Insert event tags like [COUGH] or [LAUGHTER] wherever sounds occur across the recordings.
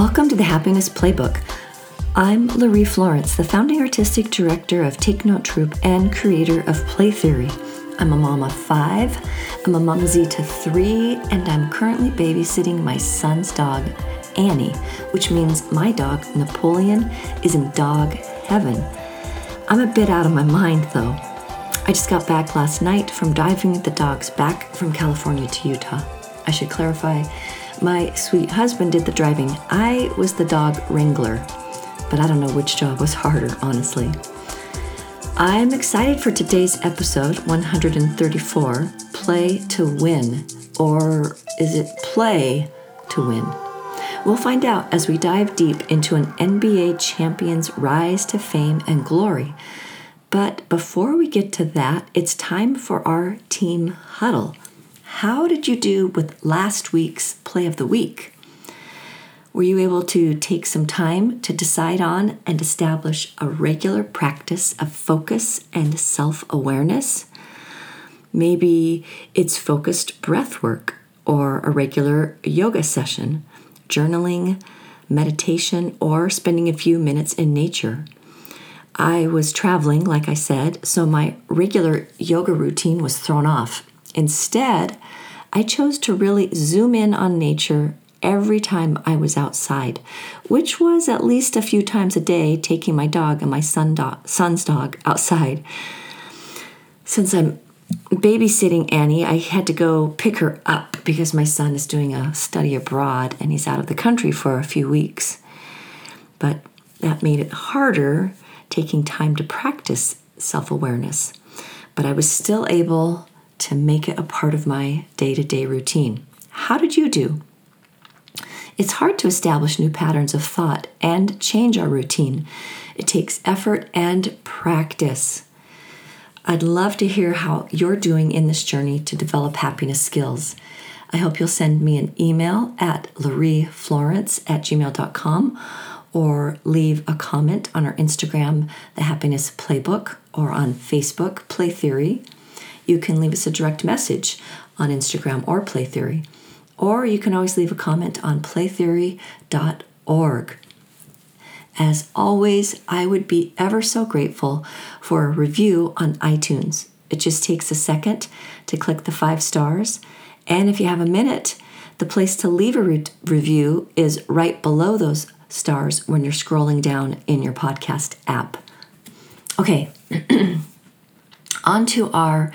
Welcome to the Happiness Playbook. I'm Laurie Florence, the founding artistic director of Take Note Troupe and creator of Play Theory. I'm a mom of five, I'm a mumsy to three, and I'm currently babysitting my son's dog, Annie, which means my dog, Napoleon, is in dog heaven. I'm a bit out of my mind though. I just got back last night from diving the dogs back from California to Utah. I should clarify my sweet husband did the driving. I was the dog wrangler, but I don't know which job was harder, honestly. I'm excited for today's episode 134 Play to Win, or is it Play to Win? We'll find out as we dive deep into an NBA champion's rise to fame and glory. But before we get to that, it's time for our team huddle. How did you do with last week's play of the week? Were you able to take some time to decide on and establish a regular practice of focus and self awareness? Maybe it's focused breath work or a regular yoga session, journaling, meditation, or spending a few minutes in nature. I was traveling, like I said, so my regular yoga routine was thrown off. Instead, I chose to really zoom in on nature every time I was outside, which was at least a few times a day taking my dog and my son son's dog outside. Since I'm babysitting Annie, I had to go pick her up because my son is doing a study abroad and he's out of the country for a few weeks. But that made it harder taking time to practice self awareness. But I was still able to make it a part of my day to day routine. How did you do? It's hard to establish new patterns of thought and change our routine. It takes effort and practice. I'd love to hear how you're doing in this journey to develop happiness skills. I hope you'll send me an email at laurieflorence at gmail.com or leave a comment on our Instagram, The Happiness Playbook, or on Facebook, Play Theory you can leave us a direct message on Instagram or Playtheory. Or you can always leave a comment on playtheory.org. As always, I would be ever so grateful for a review on iTunes. It just takes a second to click the five stars. And if you have a minute, the place to leave a re- review is right below those stars when you're scrolling down in your podcast app. Okay, [CLEARS THROAT] on to our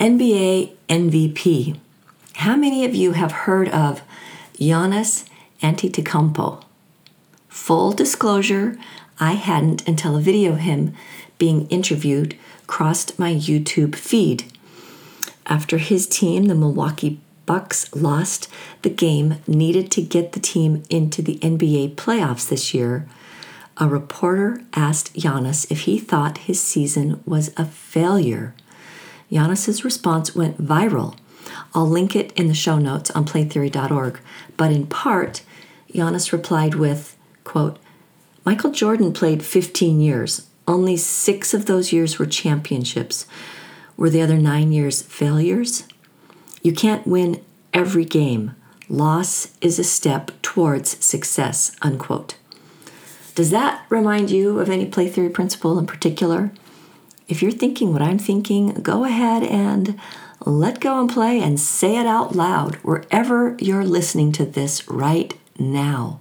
NBA MVP. How many of you have heard of Giannis Antetokounmpo? Full disclosure, I hadn't until a video of him being interviewed crossed my YouTube feed. After his team, the Milwaukee Bucks, lost the game needed to get the team into the NBA playoffs this year, a reporter asked Giannis if he thought his season was a failure. Giannis's response went viral. I'll link it in the show notes on playtheory.org. But in part, Giannis replied with, quote, Michael Jordan played 15 years. Only six of those years were championships. Were the other nine years failures? You can't win every game. Loss is a step towards success, unquote. Does that remind you of any play theory principle in particular? If you're thinking what I'm thinking, go ahead and let go and play and say it out loud wherever you're listening to this right now.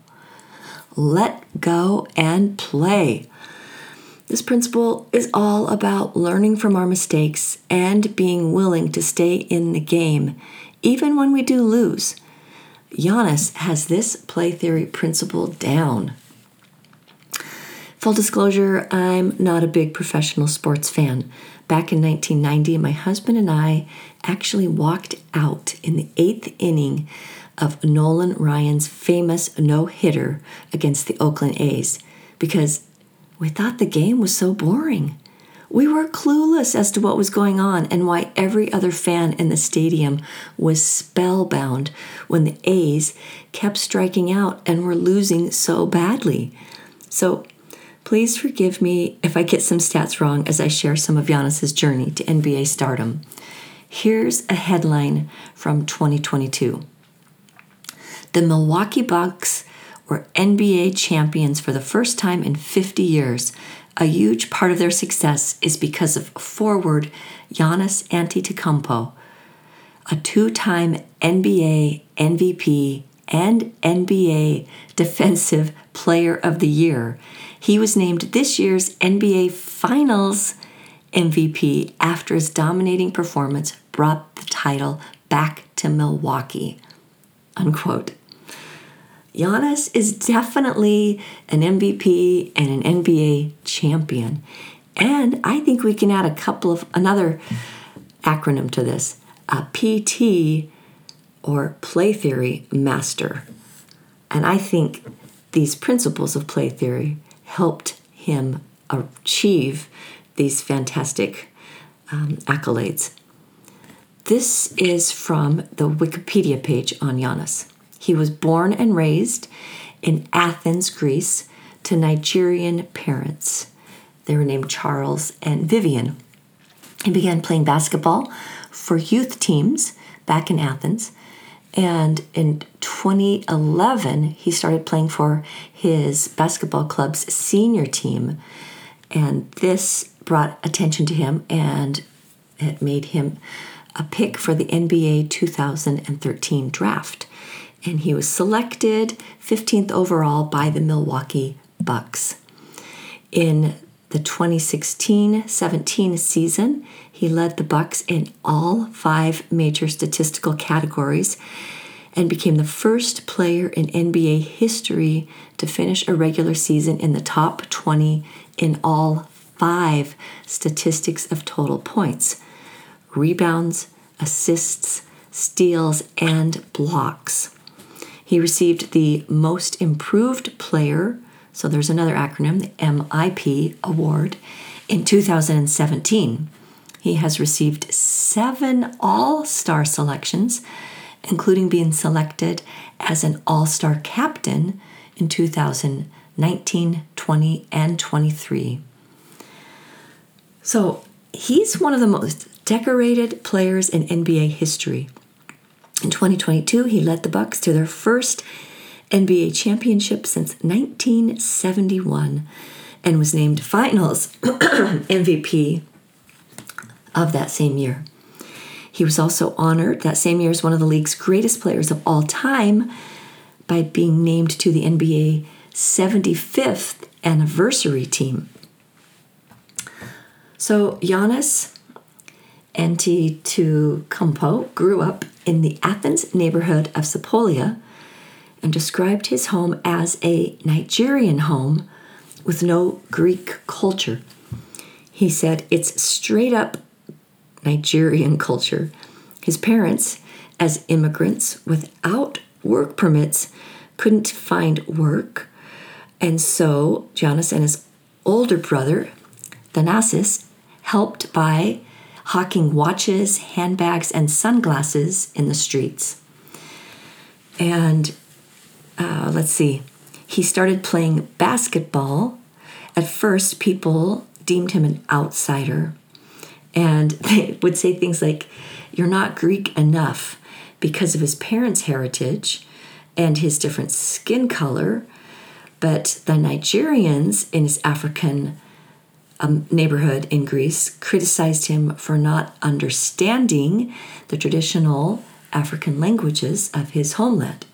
Let go and play. This principle is all about learning from our mistakes and being willing to stay in the game, even when we do lose. Giannis has this play theory principle down. Full disclosure, I'm not a big professional sports fan. Back in 1990, my husband and I actually walked out in the eighth inning of Nolan Ryan's famous no hitter against the Oakland A's because we thought the game was so boring. We were clueless as to what was going on and why every other fan in the stadium was spellbound when the A's kept striking out and were losing so badly. So Please forgive me if I get some stats wrong as I share some of Giannis's journey to NBA stardom. Here's a headline from 2022. The Milwaukee Bucks were NBA champions for the first time in 50 years. A huge part of their success is because of forward Giannis Antetokounmpo, a two-time NBA MVP and NBA Defensive Player of the Year. He was named this year's NBA Finals MVP after his dominating performance brought the title back to Milwaukee. Unquote. Giannis is definitely an MVP and an NBA champion. And I think we can add a couple of another acronym to this a PT or play theory master. And I think these principles of play theory helped him achieve these fantastic um, accolades. This is from the Wikipedia page on Giannis. He was born and raised in Athens, Greece, to Nigerian parents. They were named Charles and Vivian. He began playing basketball for youth teams back in Athens. And in 2011, he started playing for his basketball club's senior team. And this brought attention to him and it made him a pick for the NBA 2013 draft. And he was selected 15th overall by the Milwaukee Bucks. In the 2016-17 season, he led the Bucks in all five major statistical categories and became the first player in NBA history to finish a regular season in the top 20 in all five statistics of total points rebounds, assists, steals, and blocks. He received the Most Improved Player, so there's another acronym, the MIP Award, in 2017. He has received seven All Star selections, including being selected as an All Star captain in 2019, 20, and 23. So he's one of the most decorated players in NBA history. In 2022, he led the Bucks to their first NBA championship since 1971 and was named Finals [COUGHS] MVP of that same year. He was also honored that same year as one of the league's greatest players of all time by being named to the NBA 75th anniversary team. So Giannis Antetokounmpo grew up in the Athens neighborhood of Sepolia and described his home as a Nigerian home with no Greek culture. He said it's straight up Nigerian culture. His parents, as immigrants without work permits, couldn't find work. And so Giannis and his older brother, Thanasis, helped by hawking watches, handbags, and sunglasses in the streets. And uh, let's see, he started playing basketball. At first, people deemed him an outsider. And [LAUGHS] they would say things like, You're not Greek enough because of his parents' heritage and his different skin color. But the Nigerians in his African um, neighborhood in Greece criticized him for not understanding the traditional African languages of his homeland.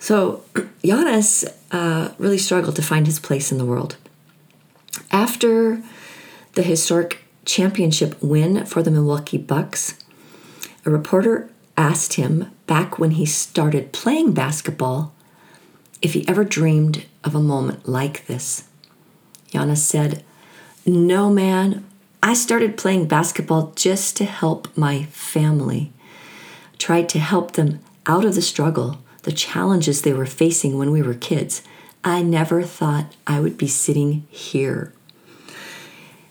So [CLEARS THROAT] Giannis uh, really struggled to find his place in the world. After the historic championship win for the Milwaukee Bucks, a reporter asked him back when he started playing basketball if he ever dreamed of a moment like this. Giannis said, No, man, I started playing basketball just to help my family. tried to help them out of the struggle, the challenges they were facing when we were kids. I never thought I would be sitting here.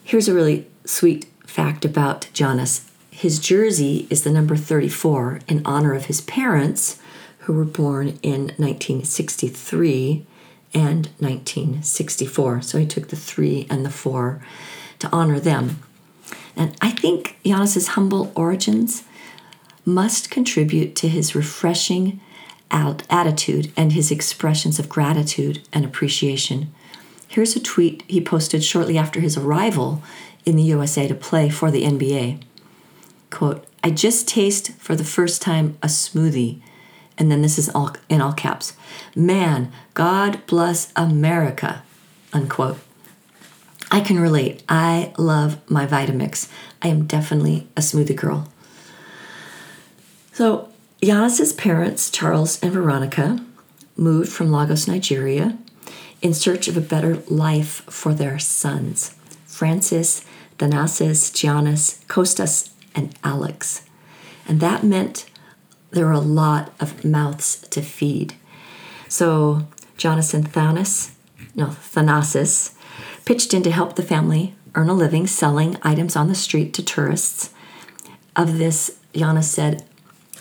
Here's a really sweet fact about Giannis. His jersey is the number 34 in honor of his parents, who were born in 1963 and 1964. So he took the three and the four to honor them. And I think Giannis's humble origins must contribute to his refreshing attitude and his expressions of gratitude and appreciation. Here's a tweet he posted shortly after his arrival in the USA to play for the NBA. Quote, I just taste for the first time a smoothie. And then this is all in all caps. Man, God bless America. Unquote. I can relate. I love my Vitamix. I am definitely a smoothie girl. So, Giannis's parents, Charles and Veronica, moved from Lagos, Nigeria, in search of a better life for their sons, Francis, Thanasis, Giannis, Costas, and Alex. And that meant there were a lot of mouths to feed. So, and Thanas, no, Thanasis, pitched in to help the family earn a living selling items on the street to tourists. Of this, Giannis said,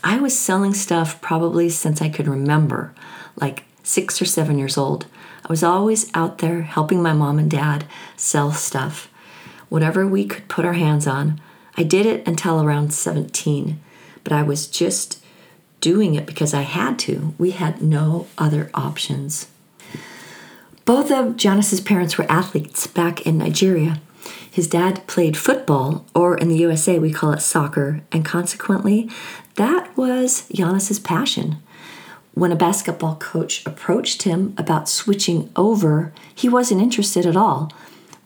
I was selling stuff probably since I could remember, like six or seven years old. I was always out there helping my mom and dad sell stuff. Whatever we could put our hands on. I did it until around 17, but I was just doing it because I had to. We had no other options. Both of Giannis's parents were athletes back in Nigeria. His dad played football, or in the USA we call it soccer, and consequently, that was Giannis's passion. When a basketball coach approached him about switching over, he wasn't interested at all.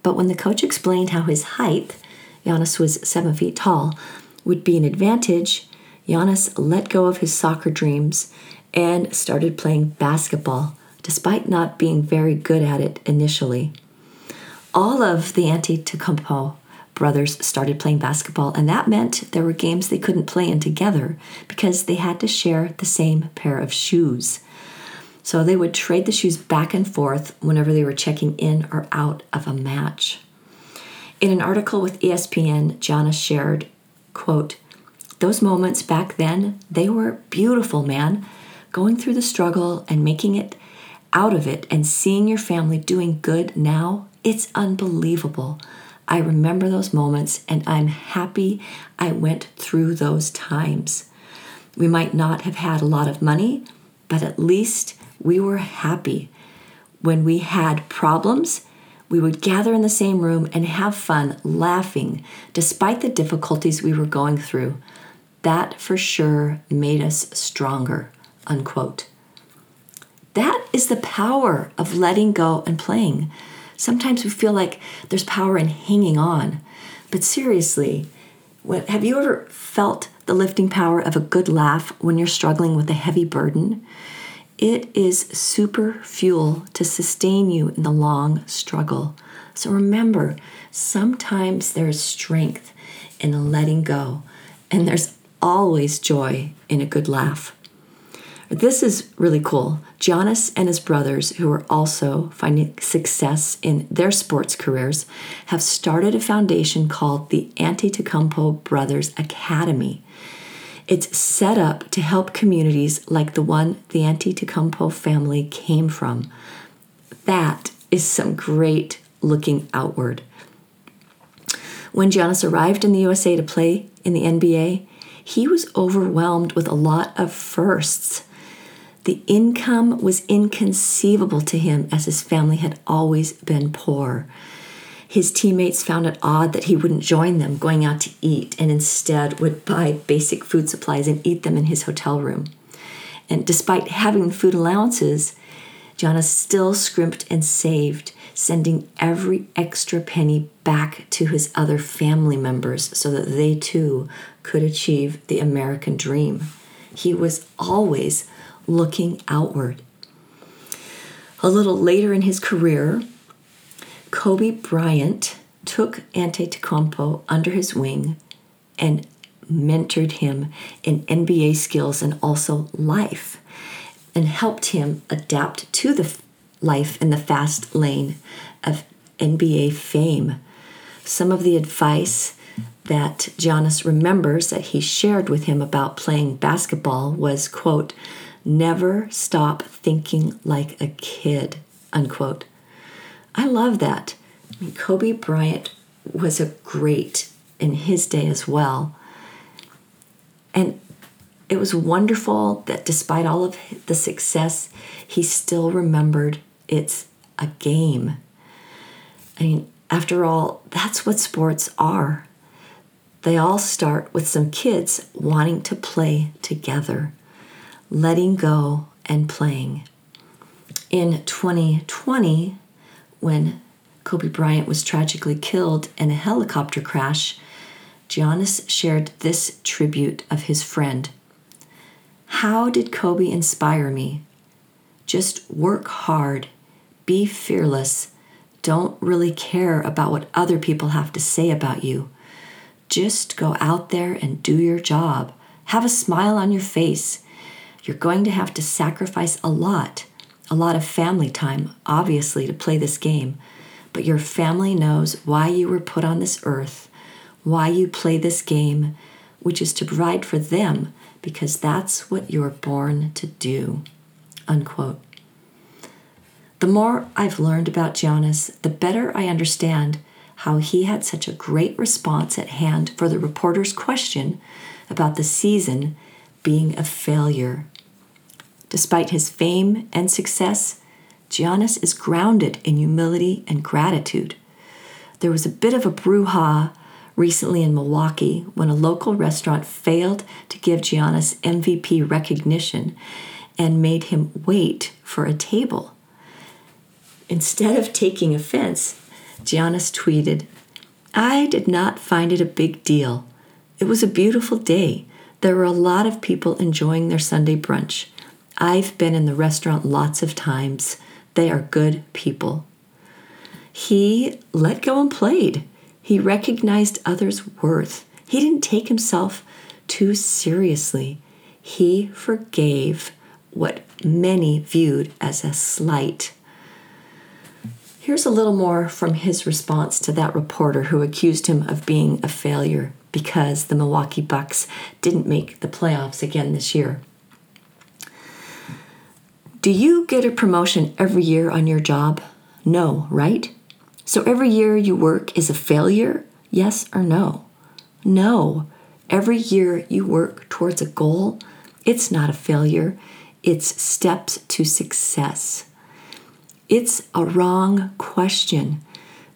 But when the coach explained how his height, Giannis was seven feet tall, would be an advantage, Giannis let go of his soccer dreams and started playing basketball despite not being very good at it initially. All of the Antetokounmpo brothers started playing basketball, and that meant there were games they couldn't play in together because they had to share the same pair of shoes. So they would trade the shoes back and forth whenever they were checking in or out of a match. In an article with ESPN, Giannis shared, quote, those moments back then, they were beautiful, man. Going through the struggle and making it out of it and seeing your family doing good now, it's unbelievable. I remember those moments and I'm happy I went through those times. We might not have had a lot of money, but at least we were happy. When we had problems, we would gather in the same room and have fun laughing despite the difficulties we were going through. That for sure made us stronger. Unquote. That is the power of letting go and playing. Sometimes we feel like there's power in hanging on. But seriously, have you ever felt the lifting power of a good laugh when you're struggling with a heavy burden? It is super fuel to sustain you in the long struggle. So remember, sometimes there is strength in letting go, and there's always joy in a good laugh. This is really cool. Giannis and his brothers, who are also finding success in their sports careers, have started a foundation called the Antetokounmpo Brothers Academy. It's set up to help communities like the one the Antetokounmpo family came from. That is some great looking outward. When Giannis arrived in the USA to play in the NBA, he was overwhelmed with a lot of firsts. The income was inconceivable to him as his family had always been poor. His teammates found it odd that he wouldn't join them going out to eat and instead would buy basic food supplies and eat them in his hotel room. And despite having food allowances, Giannis still scrimped and saved, sending every extra penny back to his other family members so that they too could achieve the American dream. He was always looking outward. A little later in his career, Kobe Bryant took Antetokounmpo under his wing and mentored him in NBA skills and also life and helped him adapt to the life in the fast lane of NBA fame. Some of the advice that Giannis remembers that he shared with him about playing basketball was quote Never stop thinking like a kid, unquote. I love that. I mean, Kobe Bryant was a great in his day as well. And it was wonderful that despite all of the success, he still remembered it's a game. I mean, after all, that's what sports are. They all start with some kids wanting to play together, letting go and playing. In 2020, when Kobe Bryant was tragically killed in a helicopter crash, Giannis shared this tribute of his friend. How did Kobe inspire me? Just work hard, be fearless, don't really care about what other people have to say about you. Just go out there and do your job. Have a smile on your face. You're going to have to sacrifice a lot, a lot of family time, obviously, to play this game. But your family knows why you were put on this earth, why you play this game, which is to provide for them because that's what you're born to do. Unquote. The more I've learned about Giannis, the better I understand how he had such a great response at hand for the reporter's question about the season being a failure. Despite his fame and success, Giannis is grounded in humility and gratitude. There was a bit of a brouhaha recently in Milwaukee when a local restaurant failed to give Giannis MVP recognition and made him wait for a table. Instead of taking offense, Giannis tweeted, I did not find it a big deal. It was a beautiful day. There were a lot of people enjoying their Sunday brunch. I've been in the restaurant lots of times. They are good people. He let go and played. He recognized others' worth. He didn't take himself too seriously. He forgave what many viewed as a slight. Here's a little more from his response to that reporter who accused him of being a failure because the Milwaukee Bucks didn't make the playoffs again this year. Do you get a promotion every year on your job? No, right? So every year you work is a failure? Yes or no? No. Every year you work towards a goal, it's not a failure, it's steps to success. It's a wrong question.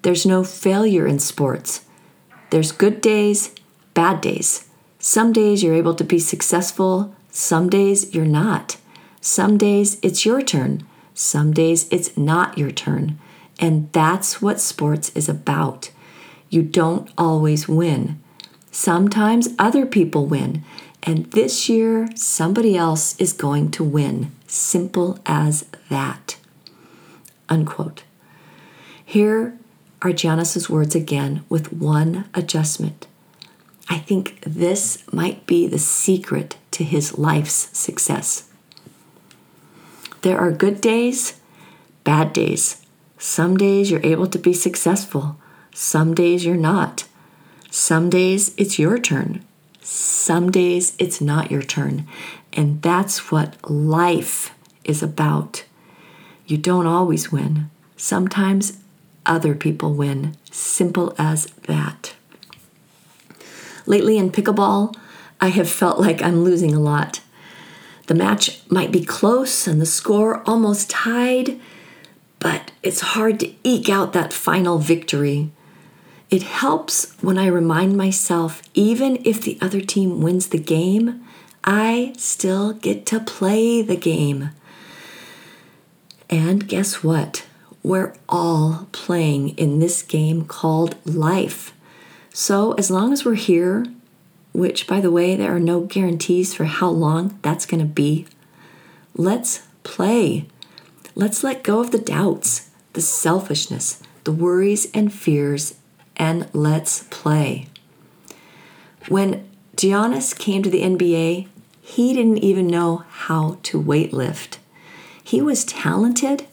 There's no failure in sports. There's good days, bad days. Some days you're able to be successful, some days you're not. Some days it's your turn, some days it's not your turn. And that's what sports is about. You don't always win. Sometimes other people win, and this year somebody else is going to win. Simple as that unquote. Here are Giannis's words again with one adjustment. I think this might be the secret to his life's success. There are good days, bad days. Some days you're able to be successful, some days you're not. Some days it's your turn, some days it's not your turn. And that's what life is about. You don't always win. Sometimes other people win. Simple as that. Lately in pickleball, I have felt like I'm losing a lot. The match might be close and the score almost tied, but it's hard to eke out that final victory. It helps when I remind myself even if the other team wins the game, I still get to play the game. And guess what? We're all playing in this game called life. So, as long as we're here, which, by the way, there are no guarantees for how long that's going to be, let's play. Let's let go of the doubts, the selfishness, the worries and fears, and let's play. When Giannis came to the NBA, he didn't even know how to weightlift. He was talented,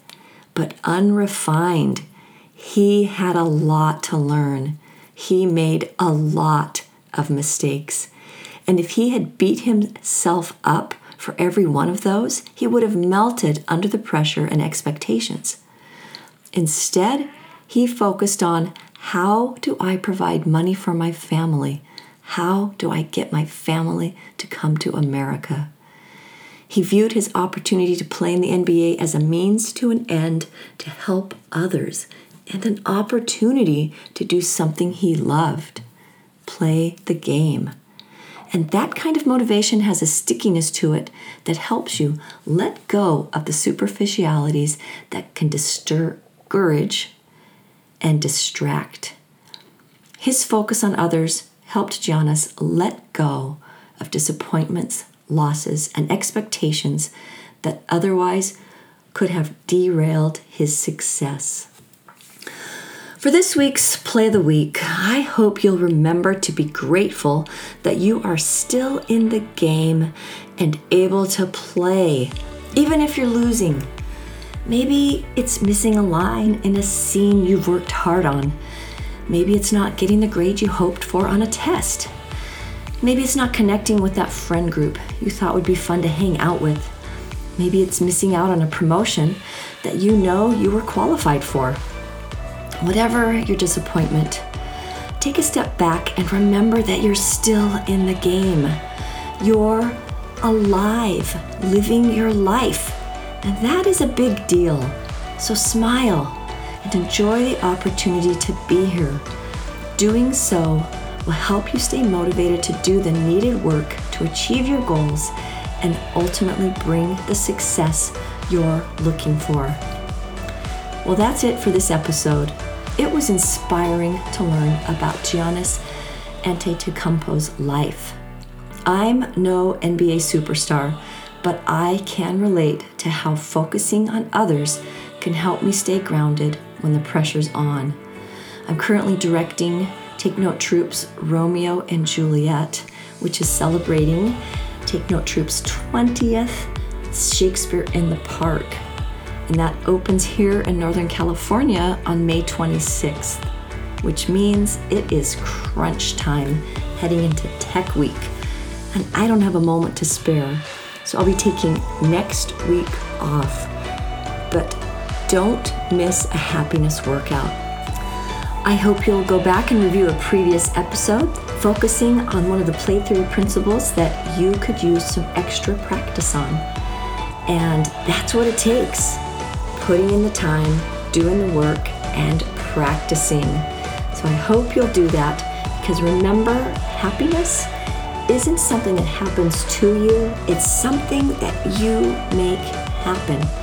but unrefined. He had a lot to learn. He made a lot of mistakes. And if he had beat himself up for every one of those, he would have melted under the pressure and expectations. Instead, he focused on how do I provide money for my family? How do I get my family to come to America? He viewed his opportunity to play in the NBA as a means to an end to help others and an opportunity to do something he loved play the game. And that kind of motivation has a stickiness to it that helps you let go of the superficialities that can discourage and distract. His focus on others helped Giannis let go of disappointments, losses, and expectations that otherwise could have derailed his success. For this week's Play of the Week, I hope you'll remember to be grateful that you are still in the game and able to play, even if you're losing. Maybe it's missing a line in a scene you've worked hard on. Maybe it's not getting the grade you hoped for on a test. Maybe it's not connecting with that friend group you thought would be fun to hang out with. Maybe it's missing out on a promotion that you know you were qualified for. Whatever your disappointment, take a step back and remember that you're still in the game. You're alive, living your life. And that is a big deal. So smile and enjoy the opportunity to be here. Doing so will help you stay motivated to do the needed work to achieve your goals and ultimately bring the success you're looking for. Well, that's it for this episode. It was inspiring to learn about Giannis Antetokounmpo's life. I'm no NBA superstar, but I can relate to how focusing on others can help me stay grounded when the pressure's on. I'm currently directing Take Note Troupe's Romeo and Juliet, which is celebrating Take Note Troupe's 20th Shakespeare in the Park and that opens here in Northern California on May 26th, which means it is crunch time heading into Tech Week. And I don't have a moment to spare, so I'll be taking next week off. But don't miss a happiness workout. I hope you'll go back and review a previous episode focusing on one of the play theory principles that you could use some extra practice on. And that's what it takes putting in the time, doing the work, and practicing. So I hope you'll do that because remember, happiness isn't something that happens to you, it's something that you make happen.